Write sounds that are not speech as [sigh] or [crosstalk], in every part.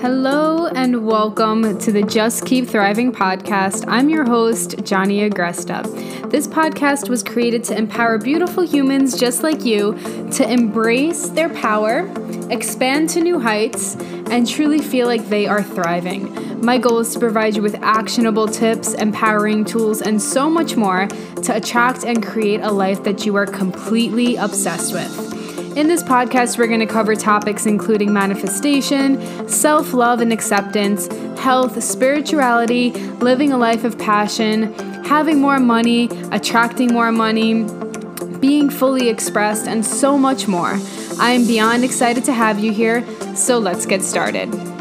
Hello and welcome to the Just Keep Thriving podcast. I'm your host, Johnny Agresta. This podcast was created to empower beautiful humans just like you to embrace their power, expand to new heights, and truly feel like they are thriving. My goal is to provide you with actionable tips, empowering tools, and so much more to attract and create a life that you are completely obsessed with. In this podcast, we're going to cover topics including manifestation, self love and acceptance, health, spirituality, living a life of passion, having more money, attracting more money, being fully expressed, and so much more. I am beyond excited to have you here, so let's get started.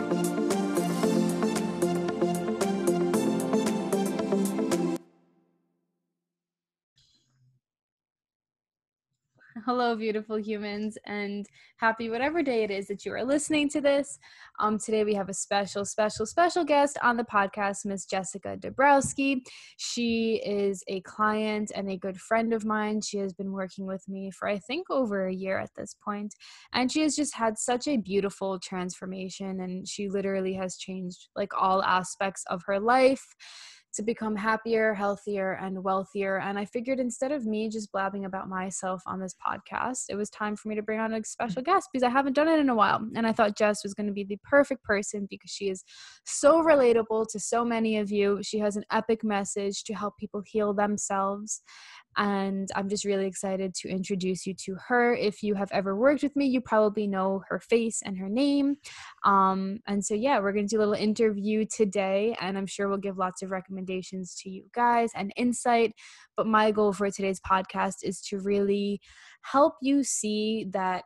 Hello, beautiful humans, and happy whatever day it is that you are listening to this. Um, today we have a special, special, special guest on the podcast, Miss Jessica Dabrowski. She is a client and a good friend of mine. She has been working with me for I think over a year at this point, and she has just had such a beautiful transformation, and she literally has changed like all aspects of her life to become happier, healthier, and wealthier. And I figured instead of me just blabbing about myself on this podcast, it was time for me to bring on a special mm-hmm. guest because I haven't done it in a while. And I thought Jess was going to be the perfect person because she is so relatable to so many of you. She has an epic message to help people heal themselves. And I'm just really excited to introduce you to her. If you have ever worked with me, you probably know her face and her name. Um, and so, yeah, we're going to do a little interview today, and I'm sure we'll give lots of recommendations to you guys and insight. But my goal for today's podcast is to really help you see that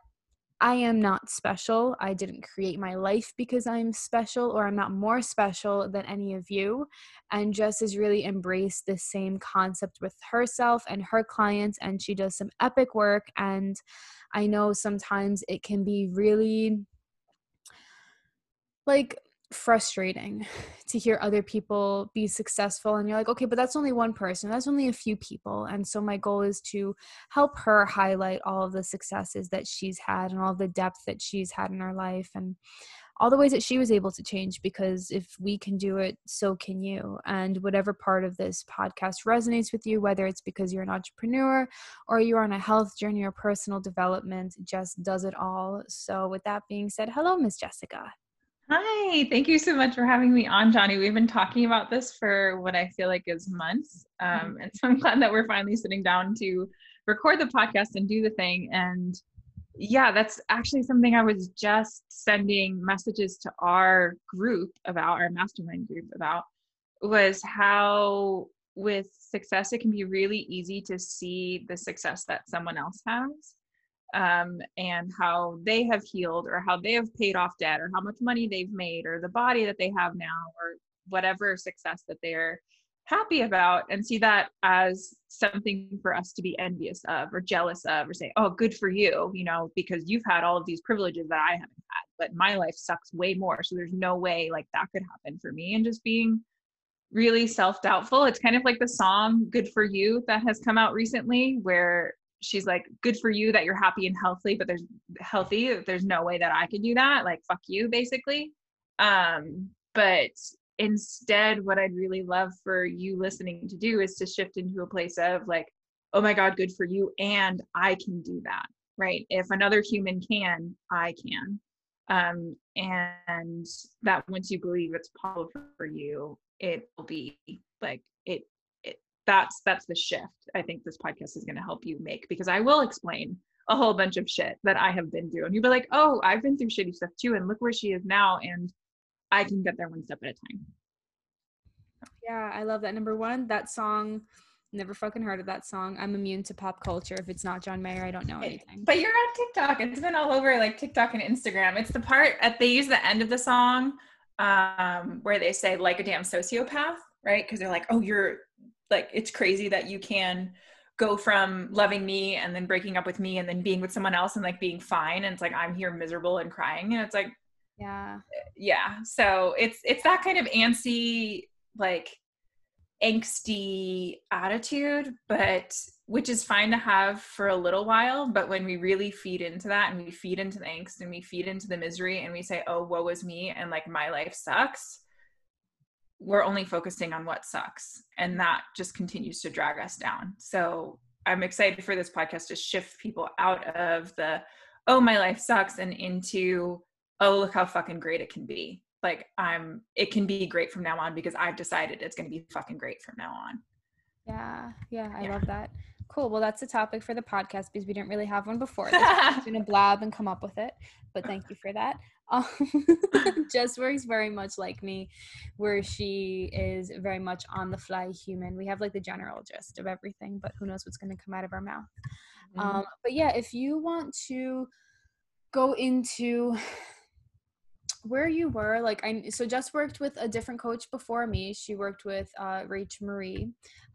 I am not special. I didn't create my life because I'm special, or I'm not more special than any of you. And Jess has really embraced this same concept with herself and her clients, and she does some epic work. And I know sometimes it can be really like frustrating [laughs] to hear other people be successful and you're like okay but that's only one person that's only a few people. And so my goal is to help her highlight all of the successes that she's had and all the depth that she's had in her life and all the ways that she was able to change because if we can do it so can you. And whatever part of this podcast resonates with you whether it's because you're an entrepreneur or you're on a health journey or personal development Jess does it all. So with that being said hello miss jessica Hi, thank you so much for having me on, Johnny. We've been talking about this for what I feel like is months. Mm-hmm. Um, and so I'm glad that we're finally sitting down to record the podcast and do the thing. And yeah, that's actually something I was just sending messages to our group about, our mastermind group about, was how with success, it can be really easy to see the success that someone else has um, and how they have healed or how they have paid off debt or how much money they've made or the body that they have now or whatever success that they're happy about and see that as something for us to be envious of or jealous of or say oh good for you you know because you've had all of these privileges that i haven't had but my life sucks way more. So there's no way like that could happen for me. And just being really self-doubtful it's kind of like the song good for you that has come out recently where she's like good for you that you're happy and healthy but there's healthy there's no way that i could do that. Like fuck you basically. Um but instead what i'd really love for you listening to do is to shift into a place of like oh my god good for you and i can do that right? If another human can i can. Um and that once you believe it's possible for you it will be like it that's that's the shift i think this podcast is going to help you make because i will explain a whole bunch of shit that i have been through and you'll be like oh i've been through shitty stuff too and look where she is now and i can get there one step at a time. Yeah i love that. Number one that song never fucking heard of that song. I'm immune to pop culture. If it's not john mayer i don't know anything. but you're on tiktok. It's been all over like tiktok and instagram. It's the part at they use the end of the song um where they say like a damn sociopath right? Because they're like oh you're like it's crazy that you can go from loving me and then breaking up with me and then being with someone else and like being fine and it's like i'm here miserable and crying and it's like yeah yeah so it's it's that kind of antsy like angsty attitude, but which is fine to have for a little while. But when we really feed into that and we feed into the angst and we feed into the misery and we say, oh, woe is me and like my life sucks, we're only focusing on what sucks. And that just continues to drag us down. So I'm excited for this podcast to shift people out of the, oh, my life sucks and into, oh, look how fucking great it can be like i'm it can be great from now on because i've decided it's going to be fucking great from now on yeah yeah i yeah. love that cool well that's a topic for the podcast because we didn't really have one before [laughs] i'm gonna blab and come up with it but thank you for that um, [laughs] Jess works very much like me, where she is very much on the fly human. We have like the general gist of everything, but who knows what's going to come out of our mouth. Mm-hmm. Um, but yeah, if you want to go into where you were like i so Jess worked with a different coach before me. She worked with uh rach marie.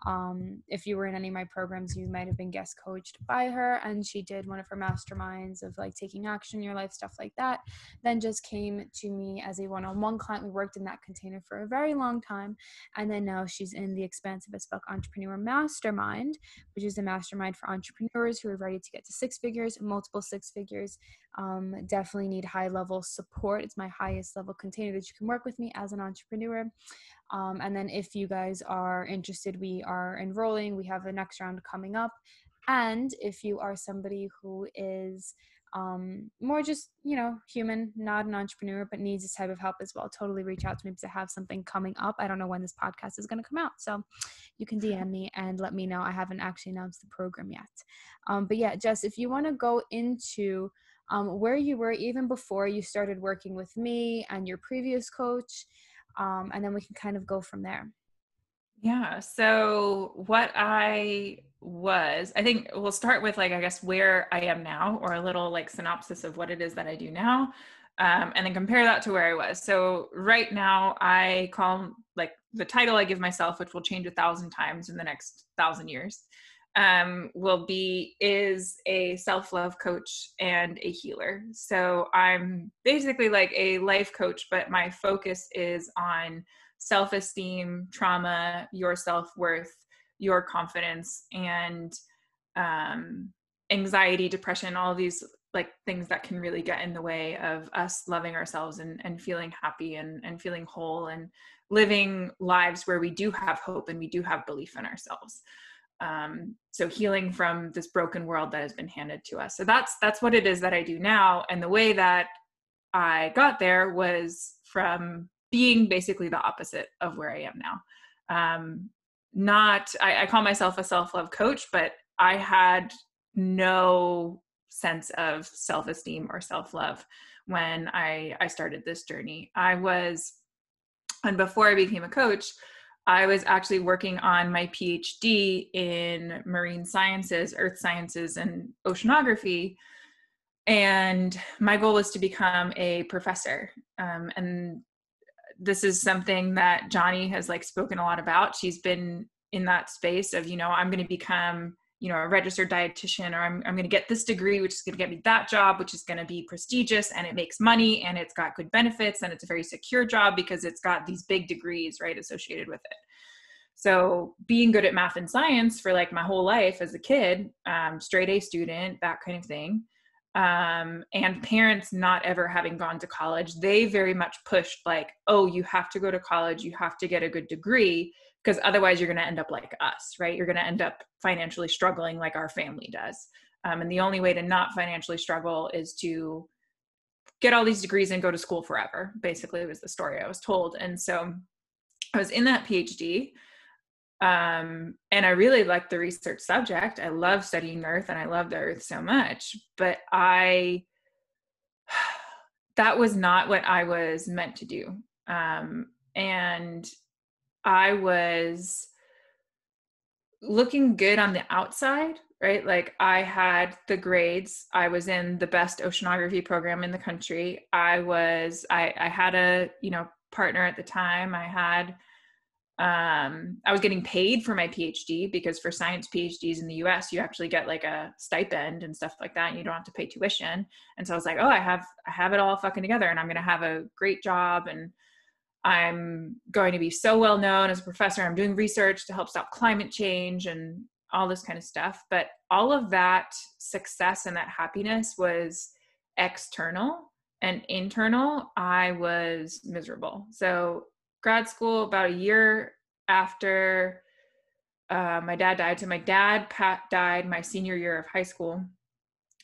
Um if you were in any of my programs you might have been guest coached by her and she did one of her masterminds of like taking action in your life stuff like that then Jess came to me as a one-on-one client. We worked in that container for a very long time and then now she's in the expansive as fuck entrepreneur mastermind which is a mastermind for entrepreneurs who are ready to get to six figures multiple six figures. Um, definitely need high level support. It's my highest level container that you can work with me as an entrepreneur. Um, and then if you guys are interested, we are enrolling. We have the next round coming up. And if you are somebody who is um, more just, you know, human, not an entrepreneur, but needs this type of help as well, totally reach out to me because I have something coming up. I don't know when this podcast is going to come out. So you can DM me and let me know. I haven't actually announced the program yet. Um, but yeah, Jess, if you want to go into um, where you were even before you started working with me and your previous coach. Um, and then we can kind of go from there. Yeah. So, what I was, I think we'll start with like, I guess, where I am now, or a little like synopsis of what it is that I do now, um, and then compare that to where I was. So, right now, I call like the title I give myself, which will change a thousand times in the next thousand years, um, will be is a self-love coach and a healer. So i'm basically like a life coach but my focus is on self-esteem trauma your self-worth your confidence and um, anxiety depression all these like things that can really get in the way of us loving ourselves and, and feeling happy and, and feeling whole and living lives where we do have hope and we do have belief in ourselves um, so healing from this broken world that has been handed to us. So that's that's what it is that i do now. And the way that i got there was from being basically the opposite of where i am now. Um, not I, I call myself a self-love coach but i had no sense of self-esteem or self-love when i i started this journey. I was and before i became a coach I was actually working on my PhD in marine sciences, earth sciences, and oceanography. And my goal was to become a professor. Um, and this is something that Johnny has like spoken a lot about. She's been in that space of, you know, I'm going to become you know a registered dietitian or i'm, I'm going to get this degree which is going to get me that job which is going to be prestigious and it makes money and it's got good benefits and it's a very secure job because it's got these big degrees right associated with it. So being good at math and science for like my whole life as a kid um, straight a student that kind of thing um, and parents not ever having gone to college they very much pushed like oh you have to go to college you have to get a good degree because otherwise you're going to end up like us right? You're going to end up financially struggling like our family does. Um, and the only way to not financially struggle is to get all these degrees and go to school forever basically was the story i was told. And so i was in that phd um, and i really liked the research subject. I love studying earth and i love the earth so much but i [sighs] that was not what i was meant to do. Um, and I was looking good on the outside, right? Like I had the grades. I was in the best oceanography program in the country. I was I I had a, you know, partner at the time. I had um I was getting paid for my PhD because for science PhDs in the US you actually get like a stipend and stuff like that and you don't have to pay tuition. And so I was like, "Oh, I have I have it all fucking together and I'm going to have a great job and I'm going to be so well known as a professor. I'm doing research to help stop climate change and all this kind of stuff. But all of that success and that happiness was external and internal. I was miserable. So, grad school, about a year after uh, my dad died. So, my dad Pat died my senior year of high school.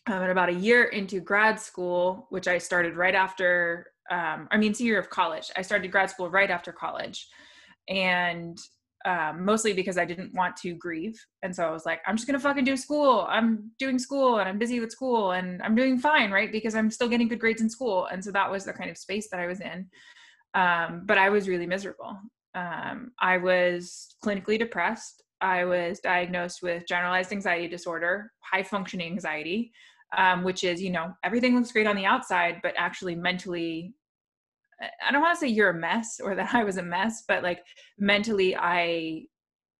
Um, and about a year into grad school, which I started right after um, I mean, senior year of college. I started grad school right after college, and um, mostly because I didn't want to grieve. And so I was like, I'm just gonna fucking do school. I'm doing school, and I'm busy with school, and I'm doing fine, right? Because I'm still getting good grades in school. And so that was the kind of space that I was in. Um, but I was really miserable. Um, I was clinically depressed. I was diagnosed with generalized anxiety disorder, high functioning anxiety um, which is you know everything looks great on the outside but actually mentally i don't want to say you're a mess or [laughs] that i was a mess but like mentally i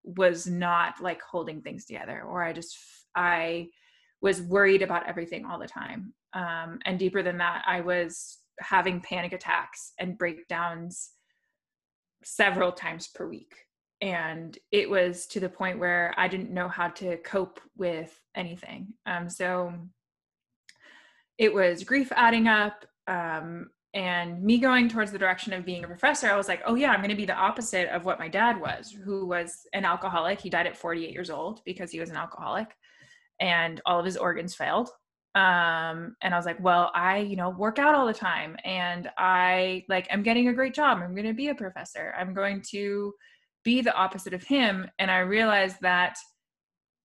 was not like holding things together or i just i was worried about everything all the time um, and deeper than that i was having panic attacks and breakdowns several times per week and it was to the point where i didn't know how to cope with anything um, so it was grief adding up um, and me going towards the direction of being a professor i was like oh yeah i'm going to be the opposite of what my dad was who was an alcoholic. He died at 48 years old because he was an alcoholic and all of his organs failed. Um, and i was like well i you know work out all the time and i like i'm getting a great job. I'm going to be a professor. I'm going to be the opposite of him. And i realized that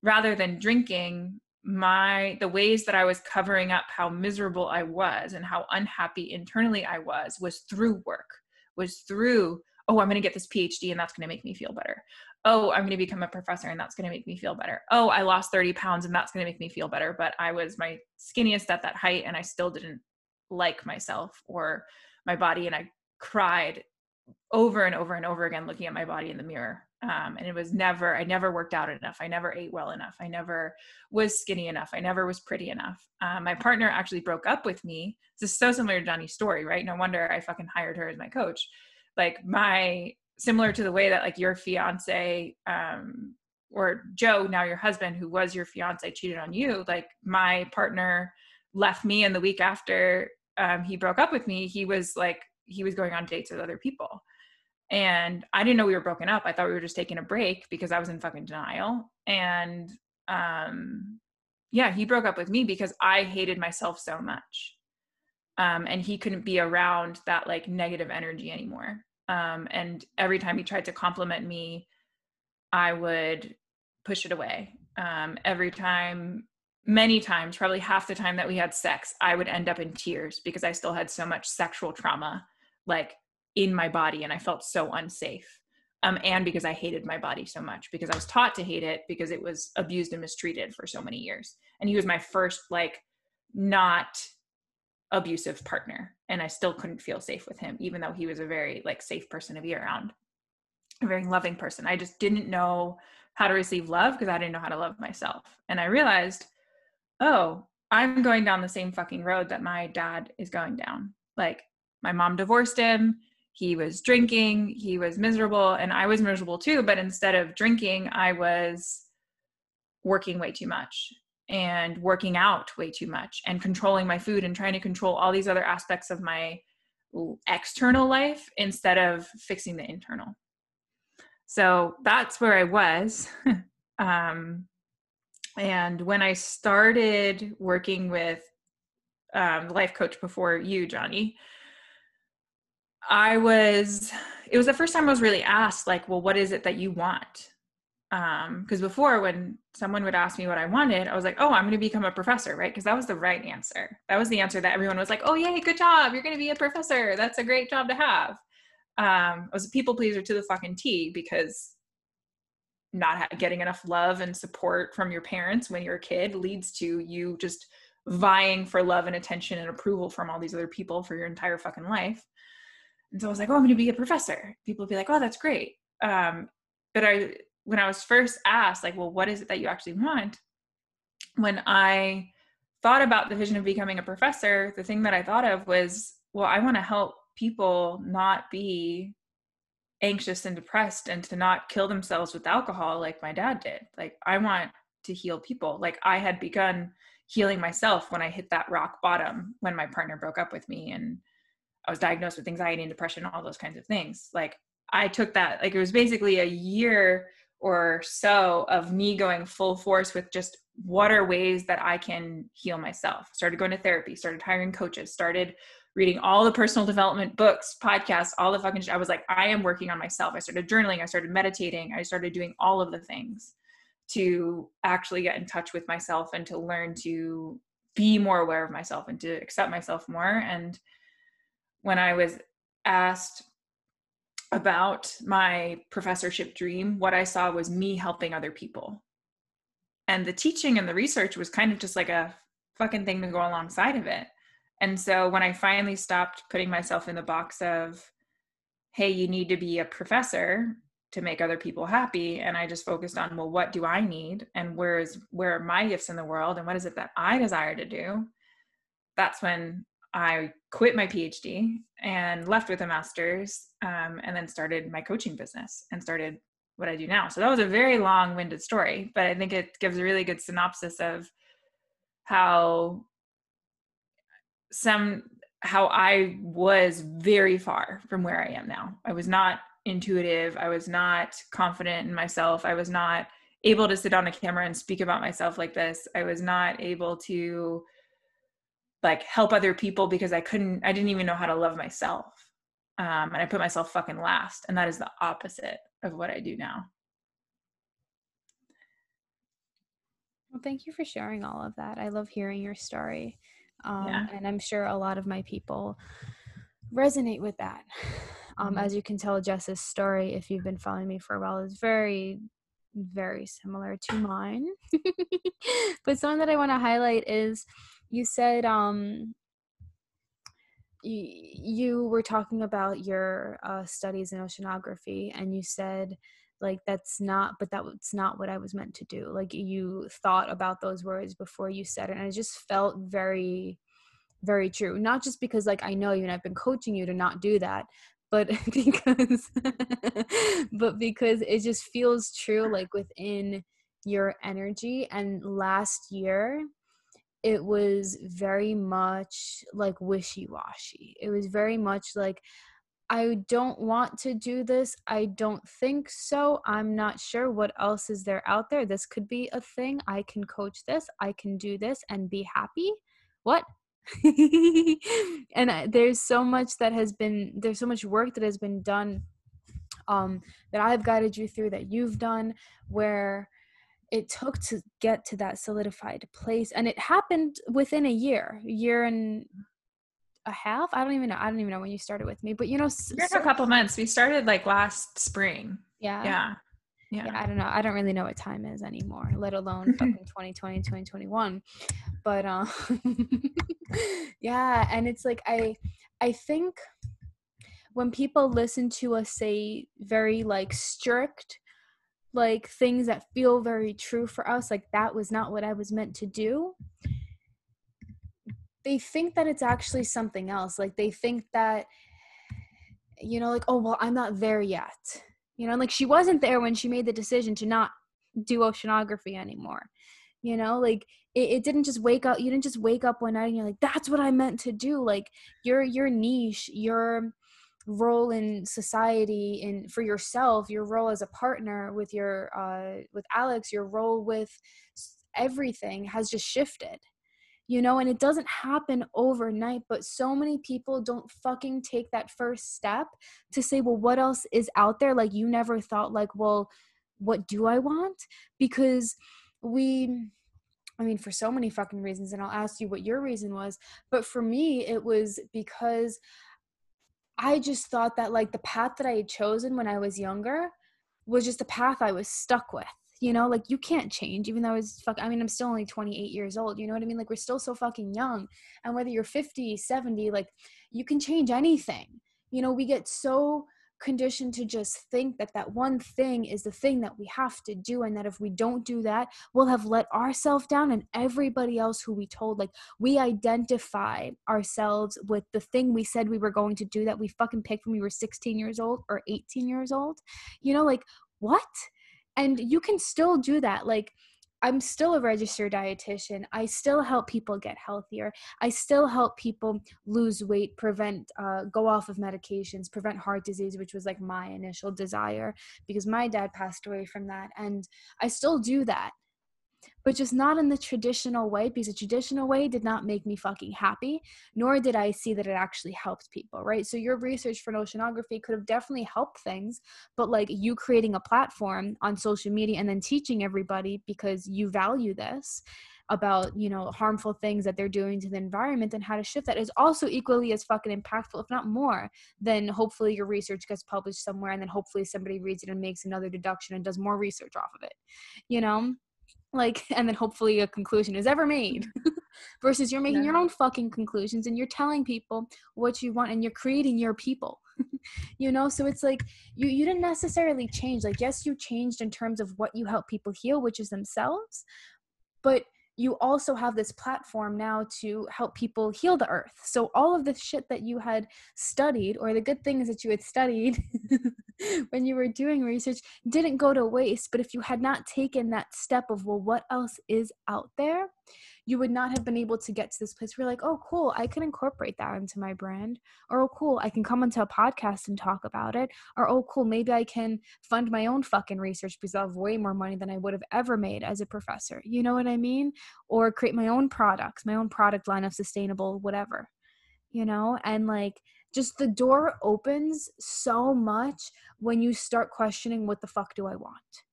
rather than drinking my the ways that i was covering up how miserable i was and how unhappy internally i was was through work was through oh i'm going to get this phd and that's going to make me feel better. Oh i'm going to become a professor and that's going to make me feel better. Oh i lost 30 pounds and that's going to make me feel better but i was my skinniest at that height and i still didn't like myself or my body and i cried over and over and over again looking at my body in the mirror um, and it was never i never worked out enough. I never ate well enough. I never was skinny enough. I never was pretty enough. Um, my partner actually broke up with me. This is so similar to johnny's story right? No wonder i fucking hired her as my coach. Like my similar to the way that like your fiance um, or joe now your husband who was your fiance cheated on you like my partner left me and the week after um, he broke up with me he was like he was going on dates with other people and I didn't know we were broken up. I thought we were just taking a break because I was in fucking denial. And um, yeah, he broke up with me because I hated myself so much. Um, and he couldn't be around that like negative energy anymore. Um, and every time he tried to compliment me, I would push it away. Um, every time, many times, probably half the time that we had sex, I would end up in tears because I still had so much sexual trauma, like in my body and I felt so unsafe. Um, and because I hated my body so much because I was taught to hate it because it was abused and mistreated for so many years. And he was my first like not abusive partner and I still couldn't feel safe with him even though he was a very like safe person to be around. A very loving person. I just didn't know how to receive love because I didn't know how to love myself. And I realized, oh, I'm going down the same fucking road that my dad is going down. Like my mom divorced him he was drinking, he was miserable, and I was miserable too. But instead of drinking, I was working way too much and working out way too much and controlling my food and trying to control all these other aspects of my external life instead of fixing the internal. So that's where I was. [laughs] um, and when I started working with um, life coach before you, Johnny, I was, it was the first time I was really asked, like, well, what is it that you want? Um, because before when someone would ask me what I wanted, I was like, oh, I'm going to become a professor, right? Because that was the right answer. That was the answer that everyone was like, oh, yay, good job. You're going to be a professor. That's a great job to have. Um, I was a people pleaser to the fucking T because not getting enough love and support from your parents when you're a kid leads to you just vying for love and attention and approval from all these other people for your entire fucking life. And so I was like, oh, I'm going to be a professor. People would be like, oh, that's great. Um, but I, when I was first asked, like, well, what is it that you actually want? When I thought about the vision of becoming a professor, the thing that I thought of was, well, I want to help people not be anxious and depressed and to not kill themselves with alcohol like my dad did. Like I want to heal people. Like I had begun healing myself when I hit that rock bottom when my partner broke up with me and I was diagnosed with anxiety and depression, all those kinds of things. Like I took that, like it was basically a year or so of me going full force with just what are ways that I can heal myself. Started going to therapy, started hiring coaches, started reading all the personal development books, podcasts, all the fucking shit. I was like, I am working on myself. I started journaling, I started meditating, I started doing all of the things to actually get in touch with myself and to learn to be more aware of myself and to accept myself more. And when I was asked about my professorship dream, what I saw was me helping other people. And the teaching and the research was kind of just like a fucking thing to go alongside of it. And so when I finally stopped putting myself in the box of, hey, you need to be a professor to make other people happy, and I just focused on, well, what do I need? And where is where are my gifts in the world and what is it that I desire to do? That's when I quit my PhD and left with a master's, um, and then started my coaching business and started what I do now. So that was a very long winded story, but I think it gives a really good synopsis of how some how I was very far from where I am now. I was not intuitive. I was not confident in myself. I was not able to sit on a camera and speak about myself like this. I was not able to like help other people because I couldn't I didn't even know how to love myself. Um, and I put myself fucking last. And that is the opposite of what I do now. Well, thank you for sharing all of that. I love hearing your story. Um, yeah. And I'm sure a lot of my people resonate with that. Um, mm-hmm. As you can tell, Jess's story, if you've been following me for a while, is very, very similar to mine. [laughs] but something that I want to highlight is you said um, you, you were talking about your uh, studies in oceanography, and you said like that's not but that's not what i was meant to do. Like you thought about those words before you said it and it just felt very very true. Not just because like i know you and i've been coaching you to not do that but [laughs] because but because it just feels true like within your energy. And last year it was very much like wishy-washy it was very much like I don't want to do this. I don't think so. I'm not sure what else is there out there. This could be a thing. I can coach this. I can do this and be happy. What? [laughs] and I, there's so much that has been there's so much work that has been done um that I've guided you through that you've done where it took to get to that solidified place and it happened within a year year and a half. I don't even know. I don't even know when you started with me, but you know, so, a couple months. We started like last spring. Yeah. Yeah. Yeah. yeah. I don't know. I don't really know what time is anymore, let alone [laughs] fucking 2020, 2021. But um [laughs] yeah, and it's like I I think when people listen to us say very like strict like things that feel very true for us like that was not what I was meant to do. They think that it's actually something else. Like they think that you know like oh well i'm not there yet. You know like she wasn't there when she made the decision to not do oceanography anymore. You know like it, it didn't just wake up you didn't just wake up one night and you're like that's what i meant to do. Like your your niche your role in society and for yourself your role as a partner with your uh with alex your role with everything has just shifted you know and it doesn't happen overnight but so many people don't fucking take that first step to say well what else is out there like you never thought like well what do i want because we I mean, for so many fucking reasons, and I'll ask you what your reason was. But for me, it was because I just thought that, like, the path that I had chosen when I was younger was just a path I was stuck with you know? Like you can't change even though it's fuck i mean i'm still only 28 years old you know what i mean? Like we're still so fucking young. And whether you're 50 70 like you can change anything. You know we get so conditioned to just think that that one thing is the thing that we have to do and that if we don't do that we'll have let ourselves down and everybody else who we told like we identify ourselves with the thing we said we were going to do that we fucking picked when we were 16 years old or 18 years old. You know like what? And you can still do that like I'm still a registered dietitian. I still help people get healthier. I still help people lose weight, prevent, uh, go off of medications, prevent heart disease, which was like my initial desire because my dad passed away from that. And I still do that but just not in the traditional way because the traditional way did not make me fucking happy nor did i see that it actually helped people right? So your research for oceanography could have definitely helped things but like you creating a platform on social media and then teaching everybody because you value this about you know harmful things that they're doing to the environment and how to shift that is also equally as fucking impactful if not more then hopefully your research gets published somewhere and then hopefully somebody reads it and makes another deduction and does more research off of it you know like [laughs] and then hopefully a conclusion is ever made. [laughs] [laughs] Versus you're making yeah. your own fucking conclusions and you're telling people what you want and you're creating your people. You know so it's like you you didn't necessarily change. Like yes you changed in terms of what you help people heal which is themselves but you also have this platform now to help people heal the earth. So all of the shit that you had studied or the good things that you had studied [laughs] when you were doing research didn't go to waste, but if you had not taken that step of well what else is out there, you would not have been able to get to this place where you're like, oh, cool, I can incorporate that into my brand. Or, oh, cool, I can come onto a podcast and talk about it. Or, oh, cool, maybe I can fund my own fucking research because I'll have way more money than I would have ever made as a professor. You know what I mean? Or create my own products, my own product line of sustainable whatever, you know? And like, just the door opens so much when you start questioning what the fuck do I want?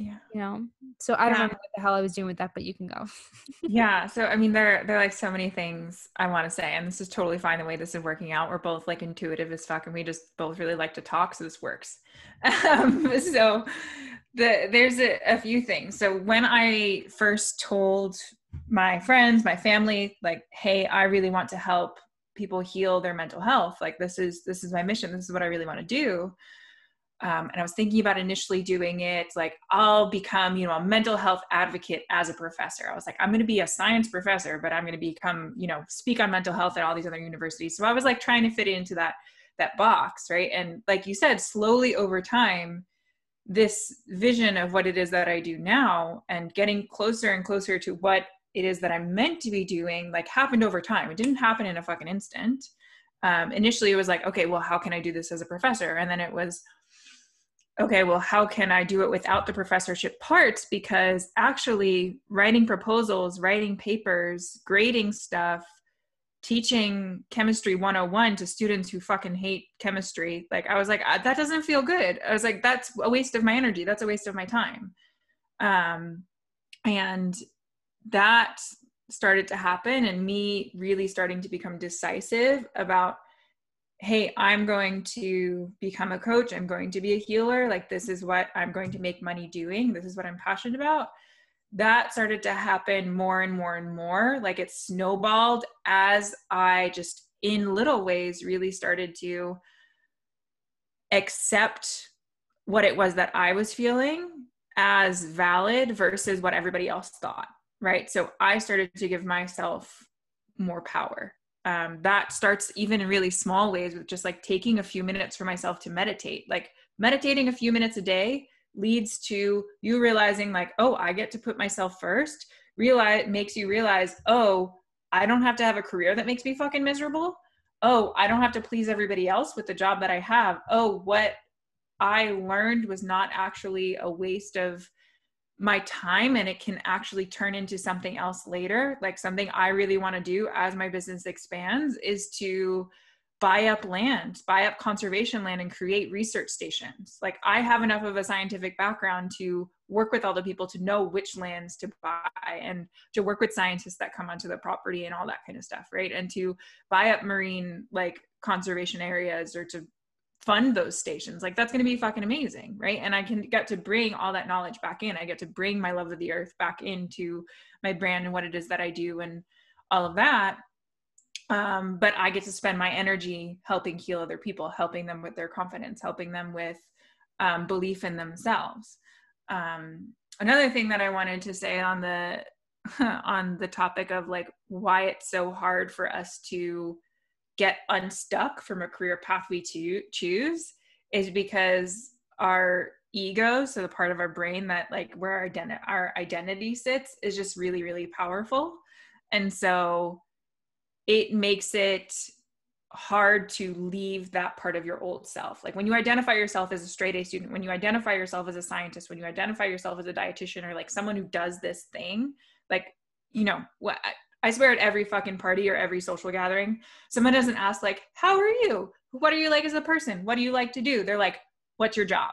Yeah. you know? So i don't yeah. know what the hell i was doing with that but you can go. Yeah so i mean there there are like so many things i want to say and this is totally fine the way this is working out. We're both like intuitive as fuck and we just both really like to talk so this works. [laughs] Um, so the there's a, a few things. So when i first told my friends my family like hey i really want to help people heal their mental health like this is this is my mission this is what i really want to do um, and I was thinking about initially doing it like I'll become, you know, a mental health advocate as a professor. I was like, I'm going to be a science professor, but I'm going to become, you know, speak on mental health at all these other universities. So I was like trying to fit into that that box, right? And like you said, slowly over time, this vision of what it is that I do now and getting closer and closer to what it is that I'm meant to be doing, like happened over time. It didn't happen in a fucking instant. Um, initially, it was like, okay, well, how can I do this as a professor? And then it was, okay, well, how can I do it without the professorship parts? Because actually, writing proposals, writing papers, grading stuff, teaching chemistry 101 to students who fucking hate chemistry, like, I was like, uh, that doesn't feel good. I was like, that's a waste of my energy. That's a waste of my time. Um, and that started to happen, and me really starting to become decisive about hey, I'm going to become a coach, I'm going to be a healer, like this is what I'm going to make money doing, this is what I'm passionate about. That started to happen more and more and more. Like it snowballed as I just, in little ways, really started to accept what it was that I was feeling as valid versus what everybody else thought. Right. So I started to give myself more power um, that starts even in really small ways with just like taking a few minutes for myself to meditate. Like meditating a few minutes a day leads to you realizing like oh i get to put myself first realize makes you realize oh i don't have to have a career that makes me fucking miserable. Oh i don't have to please everybody else with the job that i have. Oh what i learned was not actually a waste of my time and it can actually turn into something else later. Like something i really want to do as my business expands is to buy up land buy up conservation land and create research stations. Like i have enough of a scientific background to work with all the people to know which lands to buy and to work with scientists that come onto the property and all that kind of stuff right? And to buy up marine like conservation areas or to fund those stations. Like that's going to be fucking amazing right? And i can get to bring all that knowledge back in. I get to bring my love of the earth back into my brand and what it is that i do and all of that. Um, but I get to spend my energy helping heal other people, helping them with their confidence, helping them with um, belief in themselves. Um, another thing that I wanted to say on the [laughs] on the topic of like why it's so hard for us to get unstuck from a career path we to choose is because our ego so the part of our brain that like where our, identi- our identity sits is just really really powerful and so it makes it hard to leave that part of your old self. Like when you identify yourself as a straight A student, when you identify yourself as a scientist, when you identify yourself as a dietitian or like someone who does this thing, like, you know, what I swear at every fucking party or every social gathering, someone doesn't ask like, "How are you? What are you like as a person? What do you like to do?" They're like, "What's your job?"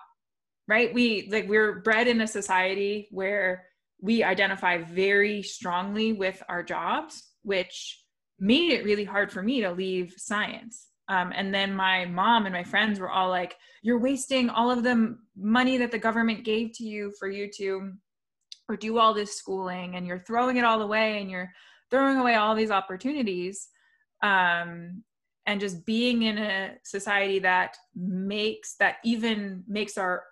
Right? We like we're bred in a society where we identify very strongly with our jobs, which made it really hard for me to leave science. Um, and then my mom and my friends were all like, You're wasting all of the money that the government gave to you for you to or do all this schooling, and you're throwing it all away and you're throwing away all these opportunities. Um, and just being in a society that makes that even makes our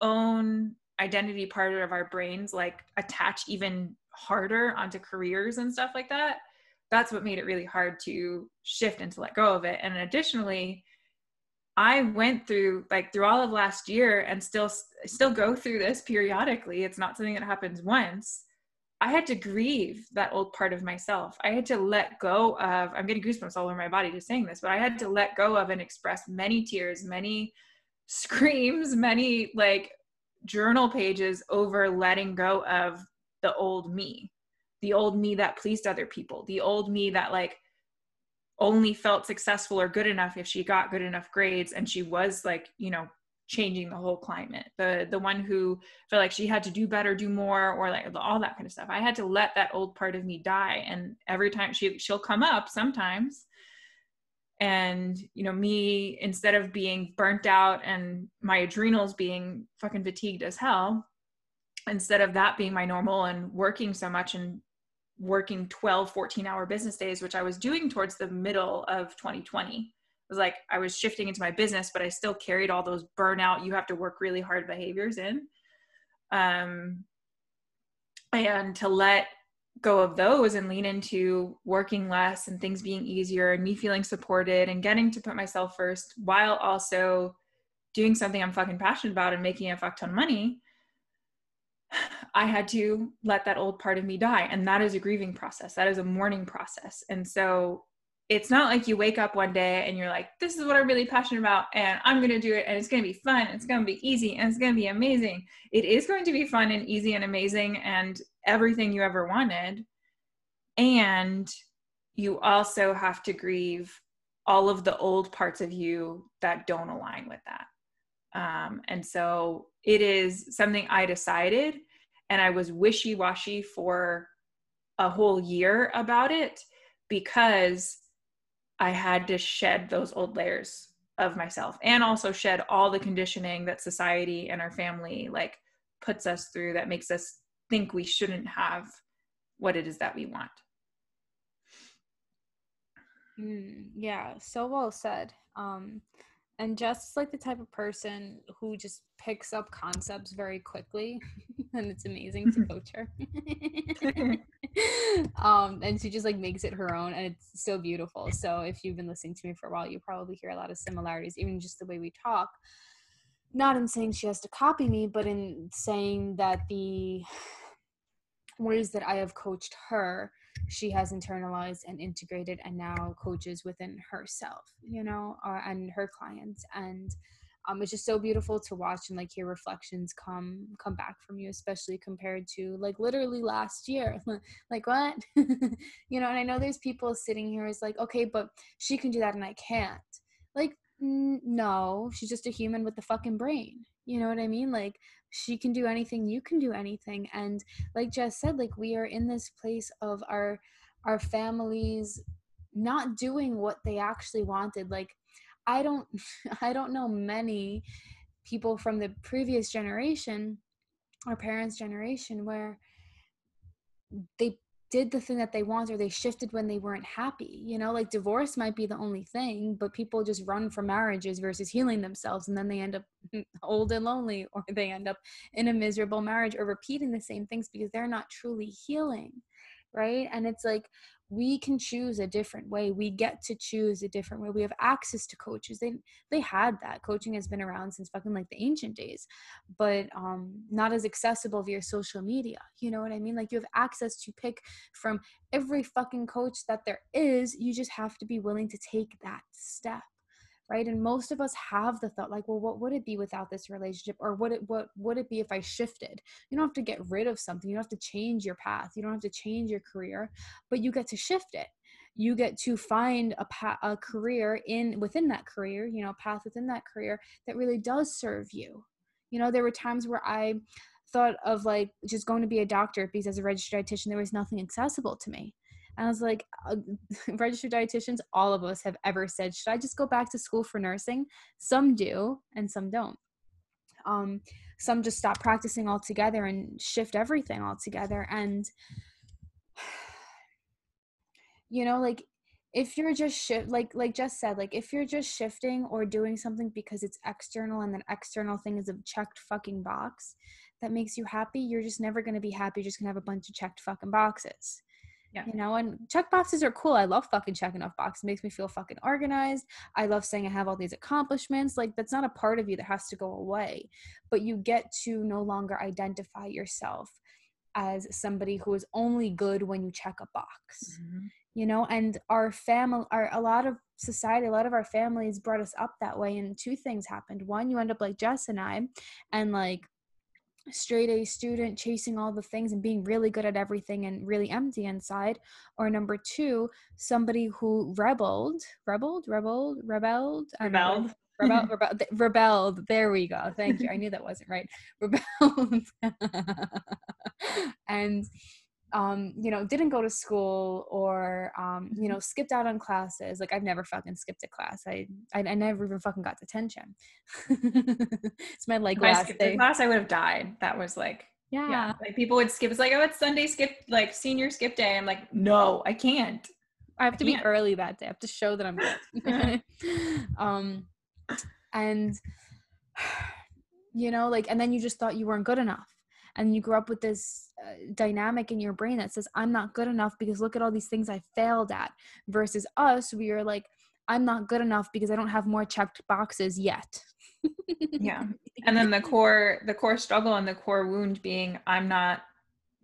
own identity part of our brains like attach even harder onto careers and stuff like that that's what made it really hard to shift and to let go of it and additionally i went through like through all of last year and still still go through this periodically it's not something that happens once i had to grieve that old part of myself. I had to let go of i'm getting goosebumps all over my body just saying this but i had to let go of and express many tears many screams many like journal pages over letting go of the old me the old me that pleased other people the old me that like only felt successful or good enough if she got good enough grades and she was like you know changing the whole climate. The the one who felt like she had to do better do more or like all that kind of stuff. I had to let that old part of me die. And every time she she'll come up sometimes. And you know me instead of being burnt out and my adrenals being fucking fatigued as hell instead of that being my normal and working so much and working 12 14 hour business days which i was doing towards the middle of 2020 it was like i was shifting into my business but i still carried all those burnout you have to work really hard behaviors in um, and to let go of those and lean into working less and things being easier and me feeling supported and getting to put myself first while also doing something i'm fucking passionate about and making a fuck ton of money I had to let that old part of me die. And that is a grieving process. That is a mourning process. And so it's not like you wake up one day and you're like, this is what I'm really passionate about and I'm going to do it and it's going to be fun. It's going to be easy and it's going to be amazing. It is going to be fun and easy and amazing and everything you ever wanted. And you also have to grieve all of the old parts of you that don't align with that. Um, and so it is something I decided, and I was wishy washy for a whole year about it because I had to shed those old layers of myself and also shed all the conditioning that society and our family like puts us through that makes us think we shouldn't have what it is that we want. Mm, yeah, so well said. Um, and Jess is like the type of person who just picks up concepts very quickly, [laughs] and it's amazing to [laughs] coach her. [laughs] um, and she just like makes it her own, and it's so beautiful. So if you've been listening to me for a while, you probably hear a lot of similarities, even just the way we talk. Not in saying she has to copy me, but in saying that the ways that I have coached her she has internalized and integrated and now coaches within herself you know uh, and her clients. And um, it's just so beautiful to watch and like hear reflections come come back from you especially compared to like literally last year. [laughs] Like what? [laughs] You know and i know there's people sitting here is like okay but she can do that and i can't. Like n- no she's just a human with the fucking brain. You know what i mean? Like she can do anything you can do anything and like jess said like we are in this place of our our families not doing what they actually wanted like i don't [laughs] i don't know many people from the previous generation our parents generation where they did the thing that they want or they shifted when they weren't happy you know like divorce might be the only thing but people just run from marriages versus healing themselves and then they end up [laughs] old and lonely or they end up in a miserable marriage or repeating the same things because they're not truly healing right? And it's like we can choose a different way. We get to choose a different way. We have access to coaches. They they had that. Coaching has been around since fucking like the ancient days but um not as accessible via social media. You know what i mean? Like you have access to pick from every fucking coach that there is. You just have to be willing to take that step right? And most of us have the thought like well what would it be without this relationship? Or what it what would it be if i shifted? You don't have to get rid of something. You don't have to change your path. You don't have to change your career but you get to shift it. You get to find a, pa- a career in within that career you know path within that career that really does serve you. You know there were times where i thought of like just going to be a doctor because as a registered dietitian there was nothing accessible to me and I was like, [laughs] registered dietitians, all of us have ever said, should I just go back to school for nursing? Some do, and some don't. Um, some just stop practicing altogether and shift everything altogether. And, [sighs] you know, like if you're just shift like like just said like if you're just shifting or doing something because it's external and that external thing is a checked fucking box that makes you happy you're just never going to be happy you're just going to have a bunch of checked fucking boxes yeah. You know, and check boxes are cool. I love fucking checking off boxes. It makes me feel fucking organized. I love saying I have all these accomplishments. Like that's not a part of you that has to go away. But you get to no longer identify yourself as somebody who is only good when you check a box. Mm-hmm. You know, and our family our a lot of society, a lot of our families brought us up that way. And two things happened. One, you end up like Jess and I, and like straight A student chasing all the things and being really good at everything and really empty inside, or number two, somebody who rebelled, rebelled, rebelled, rebelled, rebelled. [laughs] Rebelled, [laughs] rebelled, rebelled. There we go. Thank you. I knew that wasn't right. [laughs] Rebelled, and um, you know, didn't go to school or, um, you know, skipped out on classes. Like I've never fucking skipped a class. I, I, I never even fucking got detention. [laughs] it's my like if last I skipped day. class, I would have died. That was like, yeah. yeah. Like people would skip. It's like, oh, it's Sunday skip, like senior skip day. I'm like, no, I can't. I have to be early that day. I have to show that I'm good. [laughs] [laughs] um, and [sighs] you know, like, and then you just thought you weren't good enough and you grew up with this dynamic in your brain that says i'm not good enough because look at all these things i failed at versus us we are like i'm not good enough because i don't have more checked boxes yet. [laughs] Yeah. And then the core the core struggle and the core wound being i'm not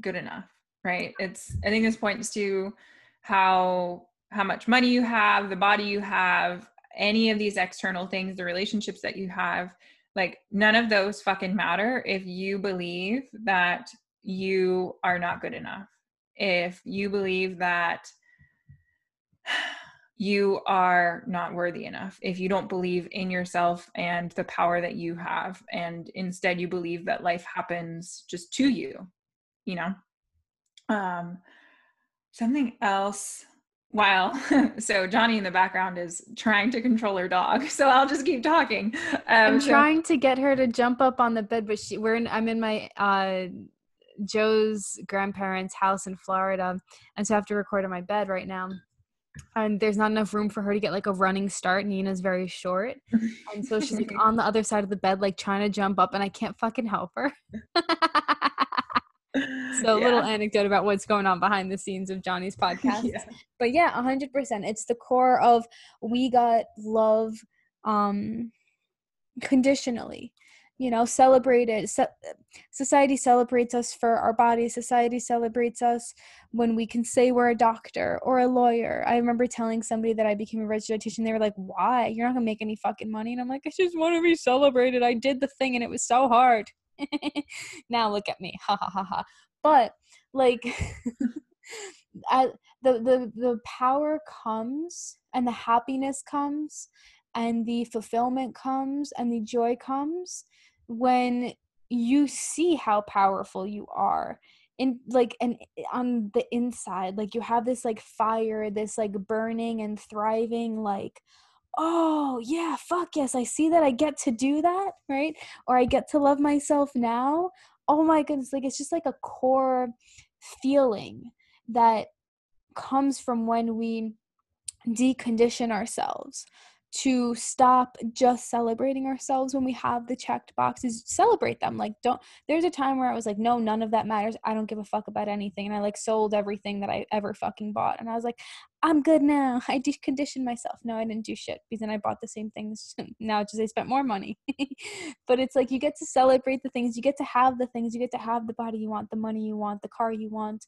good enough right? It's i think this points to how how much money you have the body you have any of these external things the relationships that you have like none of those fucking matter if you believe that you are not good enough. If you believe that [sighs] you are not worthy enough if you don't believe in yourself and the power that you have and instead you believe that life happens just to you you know um something else Wow. [laughs] So Johnny in the background is trying to control her dog. [laughs] So I'll just keep talking. Um, I'm trying to get her to jump up on the bed, but she, we're in, I'm in my, uh, Joe's grandparents' house in Florida. And so I have to record on my bed right now. And there's not enough room for her to get like a running start. Nina's very short. [laughs] And so she's like on the other side of the bed, like trying to jump up, and I can't fucking help her. [laughs] so a yeah. little anecdote about what's going on behind the scenes of Johnny's [laughs] podcast. yeah. But yeah, 100%. It's the core of we got love um conditionally. You know, celebrated. Ce- society celebrates us for our bodies. Society celebrates us when we can say we're a doctor or a lawyer. I remember telling somebody that I became a registered dietitian. They were like, "Why? You're not gonna make any fucking money." And I'm like, "I just want to be celebrated. I did the thing, and it was so hard." [laughs] now look at me ha ha ha ha but like [laughs] I, the the the power comes and the happiness comes and the fulfillment comes and the joy comes when you see how powerful you are in like and eh, on the inside like you have this like fire this like burning and thriving like oh yeah fuck yes i see that i get to do that right? Or i get to love myself now. Oh my goodness like it's just like a core feeling that comes from when we decondition ourselves to stop just celebrating ourselves when we have the checked boxes. Celebrate them like don't there's a time where i was like no none of that matters. I don't give a fuck about anything. And i like sold everything that i ever fucking bought. And i was like i'm good now. [laughs] I deconditioned myself. No i didn't do shit because then i bought the same things [laughs] now just i spent more money. [laughs] But it's like you get to celebrate the things. You get to have the things. You get to have the body you want the money you want the car you want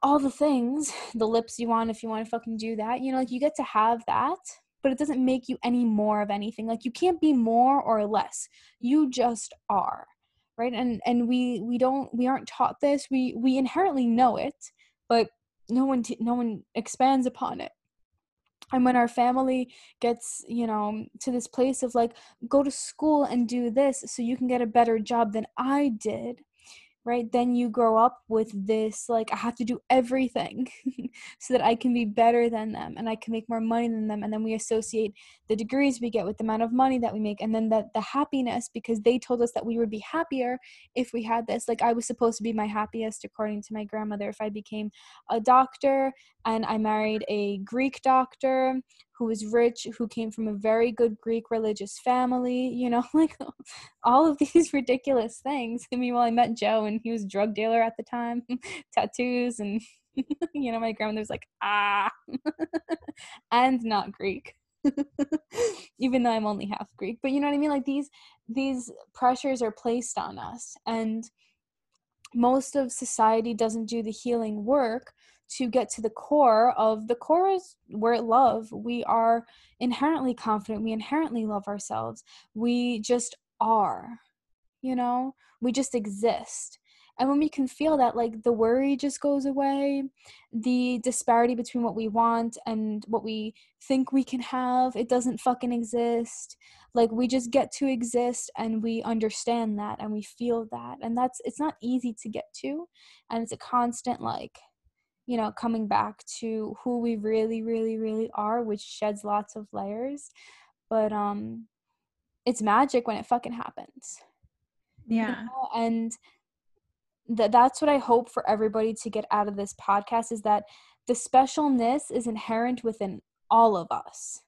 all the things the lips you want if you want to fucking do that. You know like you get to have that but it doesn't make you any more of anything. Like you can't be more or less. You just are right? And and we we don't we aren't taught this. We we inherently know it but no one t- no one expands upon it. And when our family gets you know to this place of like go to school and do this so you can get a better job than i did right? Then you grow up with this like i have to do everything [laughs] so that i can be better than them and i can make more money than them. And then we associate the degrees we get with the amount of money that we make and then that the happiness because they told us that we would be happier if we had this. Like i was supposed to be my happiest according to my grandmother if i became a doctor and i married a greek doctor who was rich, who came from a very good Greek religious family, you know, [laughs] like all of these [laughs] ridiculous things. I mean, well, I met Joe and he was drug dealer at the time, [laughs] tattoos, and, [laughs] you know, my grandmother was like, ah, [laughs] and not Greek. even though I'm only half Greek, but you know what I mean? Like these these pressures are placed on us, and most of society doesn't do the healing work to get to the core of the core is we're love we are inherently confident we inherently love ourselves we just are you know we just exist and when we can feel that like the worry just goes away the disparity between what we want and what we think we can have it doesn't fucking exist like we just get to exist and we understand that and we feel that and that's it's not easy to get to and it's a constant like you know, coming back to who we really, really, really are, which sheds lots of layers. But um it's magic when it fucking happens. Yeah. You know? And that that's what I hope for everybody to get out of this podcast is that the specialness is inherent within all of us.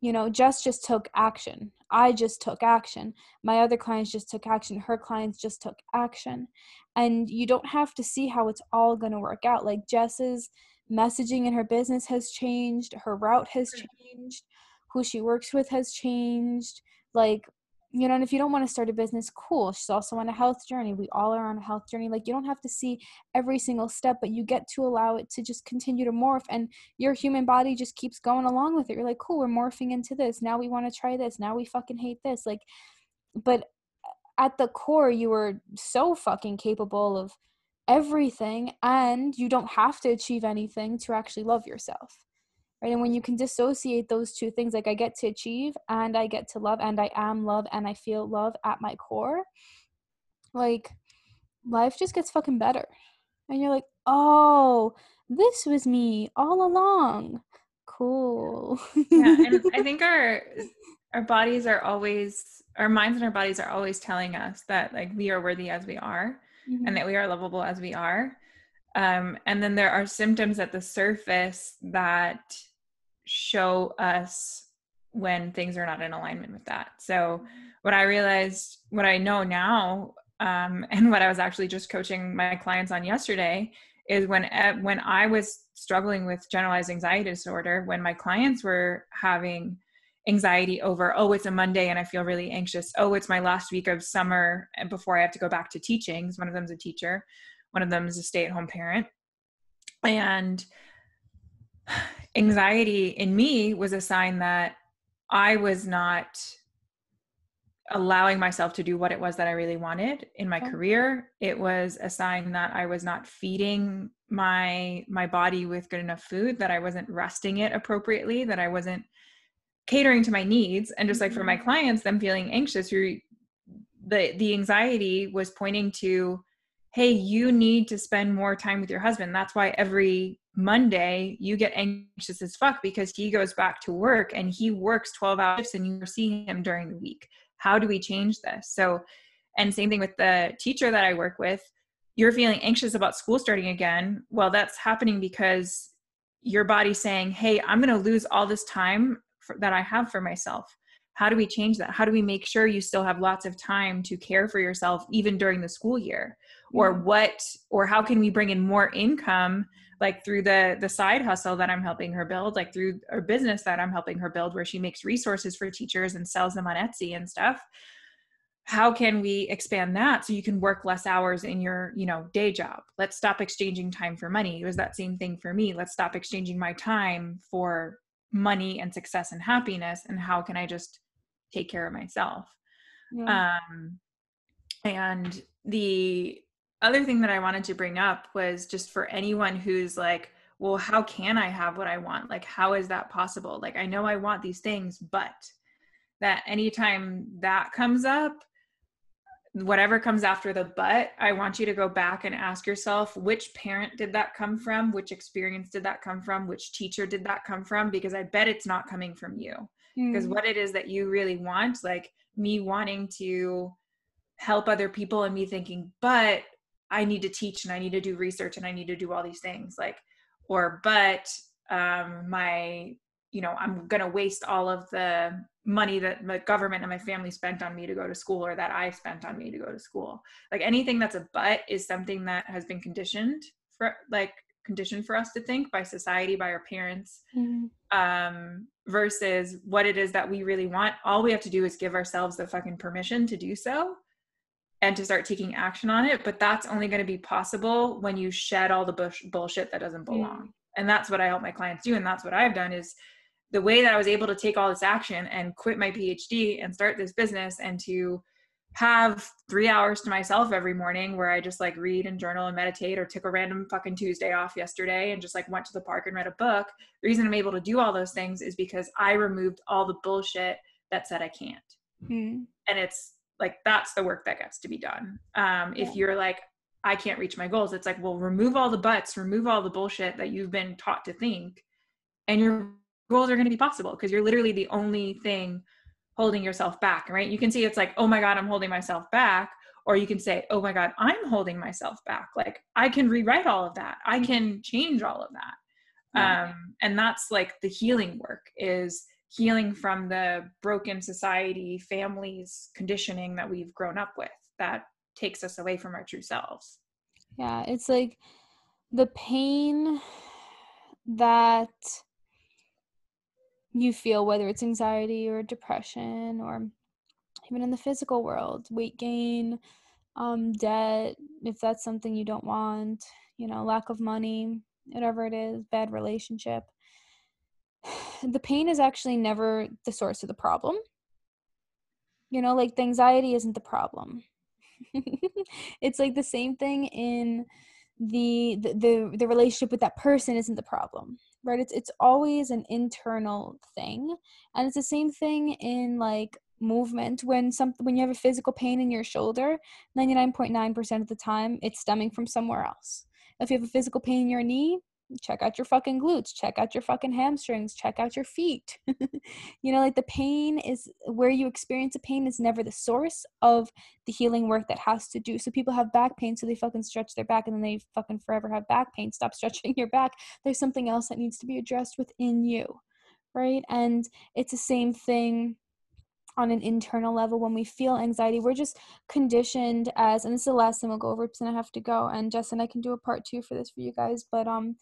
You know jess just took action. I just took action. My other clients just took action. Her clients just took action. And you don't have to see how it's all going to work out. Like jess's messaging in her business has changed. Her route has mm. changed. Who she works with has changed. Like you know and if you don't want to start a business cool she's also on a health journey we all are on a health journey like you don't have to see every single step but you get to allow it to just continue to morph and your human body just keeps going along with it you're like cool we're morphing into this now we want to try this now we fucking hate this like but at the core you are so fucking capable of everything and you don't have to achieve anything to actually love yourself right? And when you can dissociate those two things like i get to achieve and i get to love and i am love and i feel love at my core like life just gets fucking better. And you're like oh this was me all along. Cool. Yeah and [laughs] i think our our bodies are always our minds and our bodies are always telling us that like we are worthy as we are mm-hmm. and that we are lovable as we are. Um, and then there are symptoms at the surface that show us when things are not in alignment with that. So, what I realized, what I know now, um, [laughs] and what I was actually just coaching my clients on yesterday is when when I was struggling with generalized anxiety disorder, when my clients were having anxiety over, oh, it's a Monday and I feel really anxious. Oh, it's my last week of summer before I have to go back to teaching. One of them's a teacher, one of them is a stay-at-home parent, and anxiety in me was a sign that I was not allowing myself to do what it was that I really wanted in my career. It was a sign that I was not feeding my my body with good enough food, that I wasn't resting it appropriately, that I wasn't catering to my needs. And just like for my mm-hmm. clients, them feeling anxious, the the anxiety was pointing to, hey, you need to spend more time with your husband. That's why every Monday, you get anxious as fuck because he goes back to work and he works 12 hours and you're seeing him during the week. How do we change this? So, and same thing with the teacher that I work with. you're feeling anxious about school starting again, well, that's happening because your body's saying, hey, I'm going to lose all this time for, that I have for myself. How do we change that? How do we make sure you still have lots of time to care for yourself even during the school year? Or what, or how can we bring in more income like through the the side hustle that i'm helping her build like through a business that i'm helping her build where she makes resources for teachers and sells them on etsy and stuff how can we expand that so you can work less hours in your you know day job? Let's stop exchanging time for money. It was that same thing for me. Let's stop exchanging my time for money and success and happiness and how can i just take care of myself? Yeah. um and the other thing that I wanted to bring up was just for anyone who's like, well, how can I have what I want? Like, how is that possible? Like, I know I want these things, but that anytime that comes up, whatever comes after the but, I want you to go back and ask yourself which parent did that come from? Which experience did that come from? Which teacher did that come from? Because I bet it's not coming from you. Mm. Because what it is that you really want, like me wanting to help other people and me thinking, but I need to teach and I need to do research and I need to do all these things like or but um my you know I'm going to waste all of the money that the government and my family spent on me to go to school or that I spent on me to go to school. Like anything that's a but is something that has been conditioned for like conditioned for us to think by society by our parents mm-hmm. um versus what it is that we really want all we have to do is give ourselves the fucking permission to do so and to start taking action on it. But that's only going to be possible when you shed all the bush, bullshit that doesn't belong. Mm. And that's what I help my clients do. And that's what I've done is the way that I was able to take all this action and quit my PhD and start this business and to have three hours to myself every morning where I just like read and journal and meditate or took a random fucking Tuesday off yesterday and just like went to the park and read a book. The reason I'm able to do all those things is because I removed all the bullshit that said I can't. Mm. And it's like that's the work that gets to be done. Um, if you're like i can't reach my goals it's like well remove all the buts remove all the bullshit that you've been taught to think and your goals are going to be possible because you're literally the only thing holding yourself back right? You can see it's like oh my god i'm holding myself back or you can say oh my god i'm holding myself back. Like i can rewrite all of that. I can change all of that. Yeah. um, and that's like the healing work is healing from the broken society, families, conditioning that we've grown up with that takes us away from our true selves. Yeah, it's like the pain that you feel, whether it's anxiety or depression or even in the physical world, weight gain, um, debt, if that's something you don't want, you know, lack of money, whatever it is, bad relationship the pain is actually never the source of the problem. You know, like the anxiety isn't the problem. [laughs] it's like the same thing in the, the the the relationship with that person isn't the problem right it's it's always an internal thing and it's the same thing in like movement when some when you have a physical pain in your shoulder 99.9% of the time it's stemming from somewhere else if you have a physical pain in your knee check out your fucking glutes check out your fucking hamstrings check out your feet. [laughs] You know like the pain is where you experience the pain is never the source of the healing work that has to do. So people have back pain so they fucking stretch their back and then they fucking forever have back pain. Stop stretching [laughs] your back. There's something else that needs to be addressed within you right? And it's the same thing on an internal level when we feel anxiety we're just conditioned as and this is the last thing we'll go over because i have to go and Jess and i can do a part two for this for you guys but um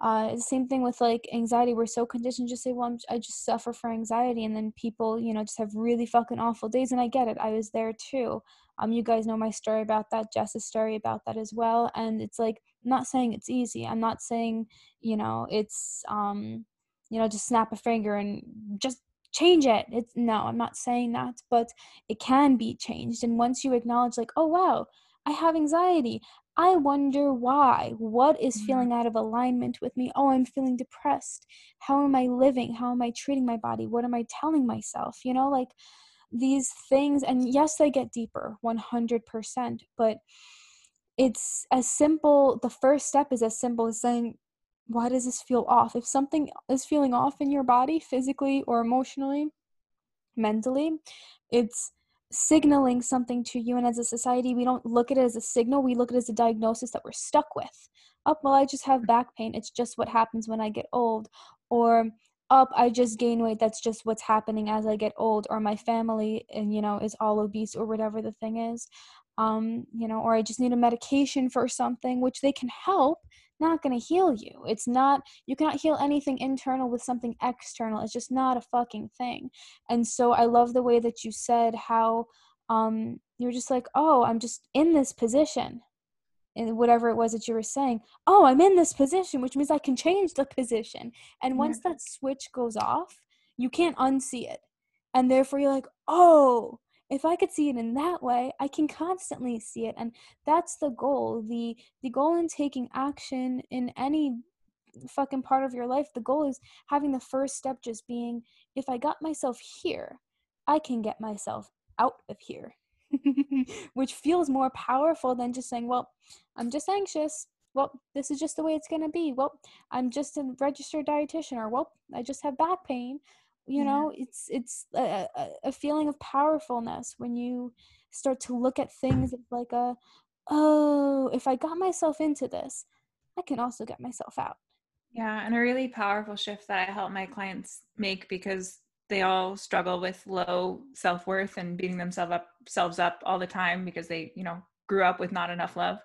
uh the same thing with like anxiety we're so conditioned to say well I'm, i just suffer for anxiety and then people you know just have really fucking awful days and i get it i was there too. Um you guys know my story about that jess's story about that as well and it's like I'm not saying it's easy i'm not saying you know it's um you know just snap a finger and just change it. It's no i'm not saying that but it can be changed and once you acknowledge like oh wow i have anxiety. I wonder why. What is mm-hmm. feeling out of alignment with me? Oh i'm feeling depressed. How am i living? How am i treating my body? What am i telling myself? You know like these things and yes they get deeper 100% but it's as simple the first step is as simple as saying why does this feel off? If something is feeling off in your body, physically or emotionally, mentally, it's signaling something to you. And as a society we don't look at it as a signal. We look at it as a diagnosis that we're stuck with. Up oh, well i just have back pain. It's just what happens when i get old. Or up i just gain weight. That's just what's happening as i get old. Or my family and you know is all obese or whatever the thing is. Um you know or i just need a medication for something which they can help not going to heal you. It's not you cannot heal anything internal with something external. It's just not a fucking thing. And so i love the way that you said how um you're just like oh i'm just in this position. And whatever it was that you were saying oh i'm in this position which means i can change the position. And once yeah. that switch goes off you can't unsee it. And therefore you're like oh if i could see it in that way i can constantly see it and that's the goal the the goal in taking action in any fucking part of your life the goal is having the first step just being if i got myself here i can get myself out of here [laughs] which feels more powerful than just saying, well, I'm just anxious. Well, this is just the way it's going to be. Well, I'm just a registered dietitian or well, I just have back pain. You yeah. know, it's it's a, a feeling of powerfulness when you start to look at things like a oh, if I got myself into this, I can also get myself out. Yeah, and a really powerful shift that I help my clients make because they all struggle with low self-worth and beating themselves up selves up all the time because they you know grew up with not enough love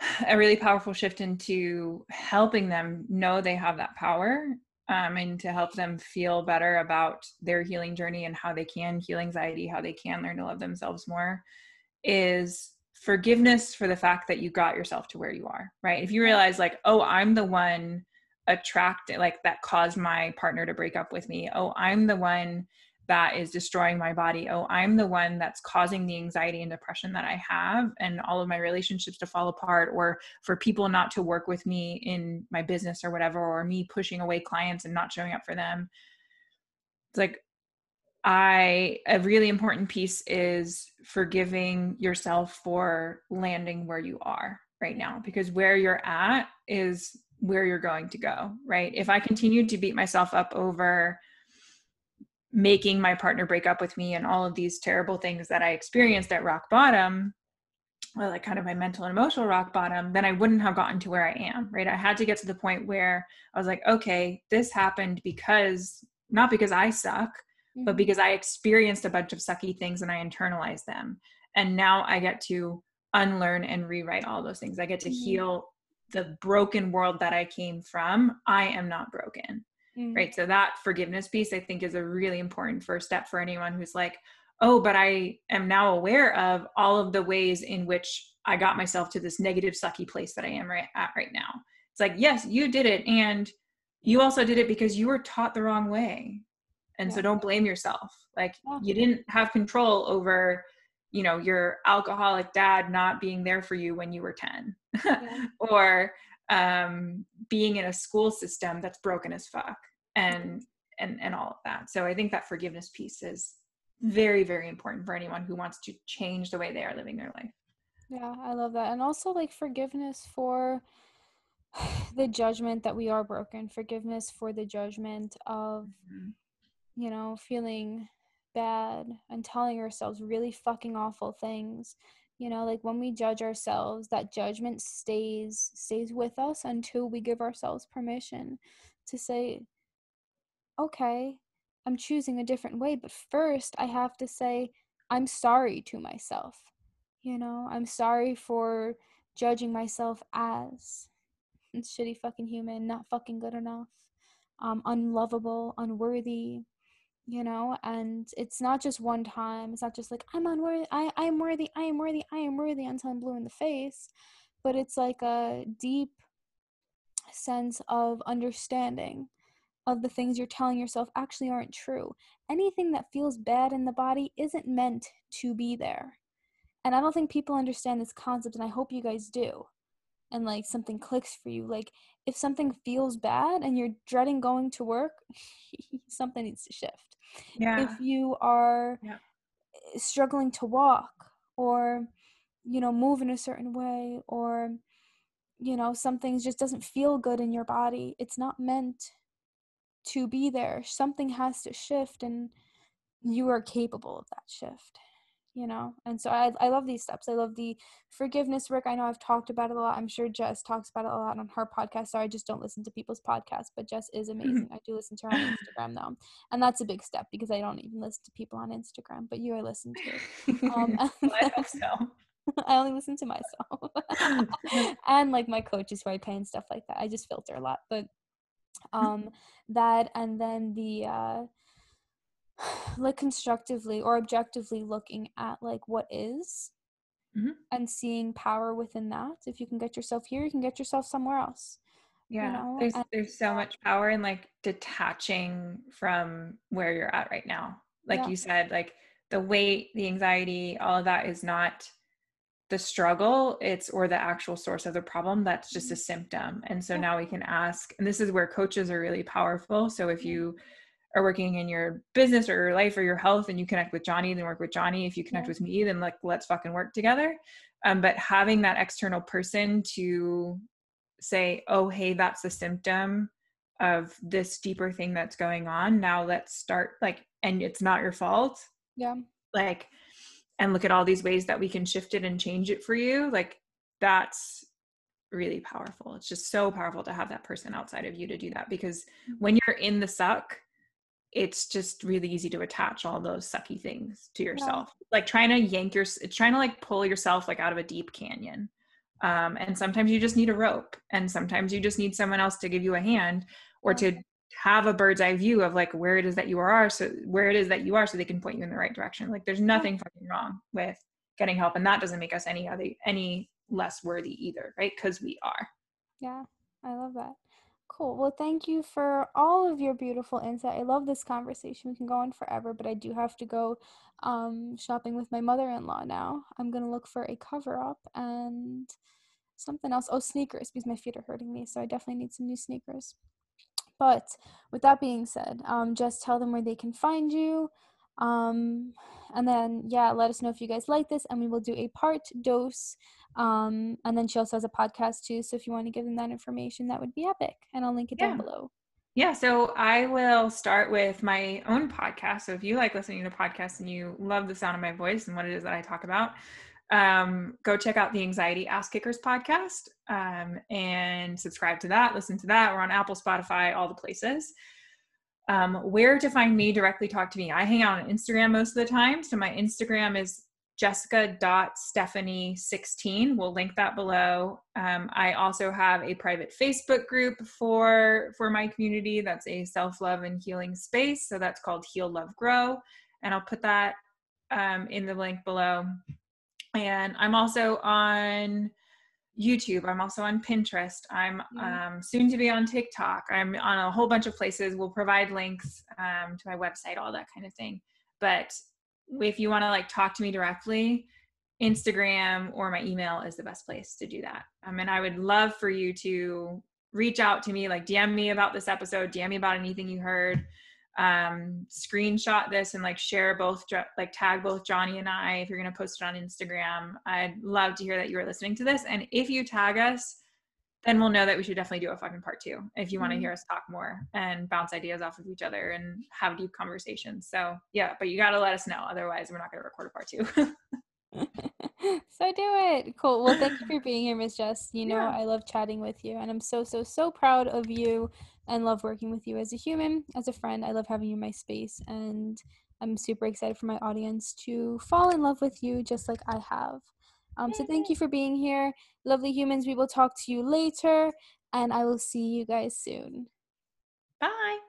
[sighs] a really powerful shift into helping them know they have that power um, and to help them feel better about their healing journey and how they can heal anxiety how they can learn to love themselves more is forgiveness for the fact that you got yourself to where you are right? If you realize like oh i'm the one attracted like that caused my partner to break up with me. Oh i'm the one that is destroying my body oh i'm the one that's causing the anxiety and depression that i have and all of my relationships to fall apart or for people not to work with me in my business or whatever or me pushing away clients and not showing up for them it's like i a really important piece is forgiving yourself for landing where you are right now because where you're at is where you're going to go, right? If I continued to beat myself up over making my partner break up with me and all of these terrible things that I experienced at rock bottom, well, like kind of my mental and emotional rock bottom, then I wouldn't have gotten to where I am, right? I had to get to the point where I was like, okay, this happened because not because I suck, mm-hmm. but because I experienced a bunch of sucky things and I internalized them. And now I get to unlearn and rewrite all those things. I get to mm-hmm. heal the broken world that I came from, I am not broken. Mm. Right. So that forgiveness piece I think is a really important first step for anyone who's like, oh, but I am now aware of all of the ways in which I got myself to this negative, sucky place that I am right at right now. It's like, yes, you did it. And you also did it because you were taught the wrong way. And yeah. so don't blame yourself. Like yeah. you didn't have control over you know your alcoholic dad not being there for you when you were 10 yeah. [laughs] or um, being in a school system that's broken as fuck and and and all of that. So i think that forgiveness piece is very very important for anyone who wants to change the way they are living their life. Yeah i love that. And also like forgiveness for [sighs] the judgment that we are broken. Forgiveness for the judgment of mm-hmm. you know feeling bad and telling ourselves really fucking awful things you know like when we judge ourselves that judgment stays stays with us until we give ourselves permission to say okay i'm choosing a different way but first i have to say i'm sorry to myself you know? I'm sorry for judging myself as shitty fucking human not fucking good enough um unlovable unworthy you know and it's not just one time it's not just like i'm unworthy i i am worthy i am worthy i am worthy until i'm blue in the face but it's like a deep sense of understanding of the things you're telling yourself actually aren't true. Anything that feels bad in the body isn't meant to be there. And i don't think people understand this concept and i hope you guys do and like something clicks for you like if something feels bad and you're dreading going to work [laughs] something needs to shift yeah. if you are yeah. struggling to walk or you know move in a certain way or you know something just doesn't feel good in your body it's not meant to be there something has to shift and you are capable of that shift you know? And so I, I love these steps. I love the forgiveness work i know i've talked about it a lot. I'm sure jess talks about it a lot on her podcast. So i just don't listen to people's podcasts but jess is amazing. [laughs] I do listen to her on instagram though. And that's a big step because i don't even listen to people on instagram but you are listening to. Um, [laughs] I hope so. [laughs] I only listen to myself. And like my coaches who I pay and stuff like that. I just filter a lot, but um that and then the uh [sighs] like constructively or objectively looking at like what is Mhm. and seeing power within that. If you can get yourself here, you can get yourself somewhere else. Yeah, know, there's and- there's so much power in like detaching from where you're at right now. Like Yeah. you said, like the weight, the anxiety, all of that is not the struggle, it's or the actual source of the problem. That's just a symptom. And so Yeah. now we can ask, and this is where coaches are really powerful. So if you are working in your business or your life or your health and you connect with Johnny, then work with Johnny. If you connect Yeah. with me, then like let's fucking work together. Um, but having that external person to say, oh, hey, that's the symptom of this deeper thing that's going on. Now let's start like, and it's not your fault. Yeah. Like, and look at all these ways that we can shift it and change it for you. Like, that's really powerful. It's just so powerful to have that person outside of you to do that because when you're in the suck, it's just really easy to attach all those sucky things to yourself. Like trying to yank your, it's trying to like pull yourself like out of a deep canyon. Um, and sometimes you just need a rope, and sometimes you just need someone else to give you a hand or to have a bird's eye view of like where it is that you are, so where it is that you are, so they can point you in the right direction. Like there's nothing fucking wrong with getting help, and that doesn't make us any other any less worthy either, right? Because we are. Yeah, I love that. Cool. Well, thank you for all of your beautiful insight. I love this conversation. We can go on forever, but I do have to go um, shopping with my mother in law now. I'm going to look for a cover up and something else. Oh, sneakers, because my feet are hurting me. So I definitely need some new sneakers. But with that being said, um, just tell them where they can find you. Um, and then, yeah, let us know if you guys like this, and we will do a part dose um, and then she also has a podcast too. So if you want to give them that information, that would be epic. And I'll link it down below. Yeah, so I will start with my own podcast. So if you like listening to podcasts and you love the sound of my voice and what it is that I talk about, um, go check out the Anxiety Ass Kickers podcast um, and subscribe to that. Listen to that. We're on Apple, Spotify, all the places. Um, where to find me directly talk to me i hang out on instagram most of the time so my instagram is jessica.stephanie16 we'll link that below. Um, i also have a private facebook group for for my community. That's a self-love and healing space. So that's called heal love grow. And i'll put that um, in the link below. And i'm also on youtube. I'm also on pinterest. I'm Yeah. um, soon to be on tiktok. I'm on a whole bunch of places. We'll provide links um, to my website all that kind of thing. But if you want to like talk to me directly instagram or my email is the best place to do that. Um, and i would love for you to reach out to me like dm me about this episode dm me about anything you heard um screenshot this and like share both like tag both johnny and i if you're going to post it on instagram. I'd love to hear that you are listening to this and if you tag us then we'll know that we should definitely do a fucking part two if you want to Mhm. hear us talk more and bounce ideas off of each other and have deep conversations so yeah but you got to let us know otherwise we're not going to record a part two [laughs] so do it. Cool. Well, thank you for being here, Miss Jess. You know, Yeah. I love chatting with you, and I'm so, so, so proud of you and love working with you as a human, as a friend. I love having you in my space, and I'm super excited for my audience to fall in love with you just like I have. Um, so thank you for being here. Lovely humans, we will talk to you later, and I will see you guys soon. bye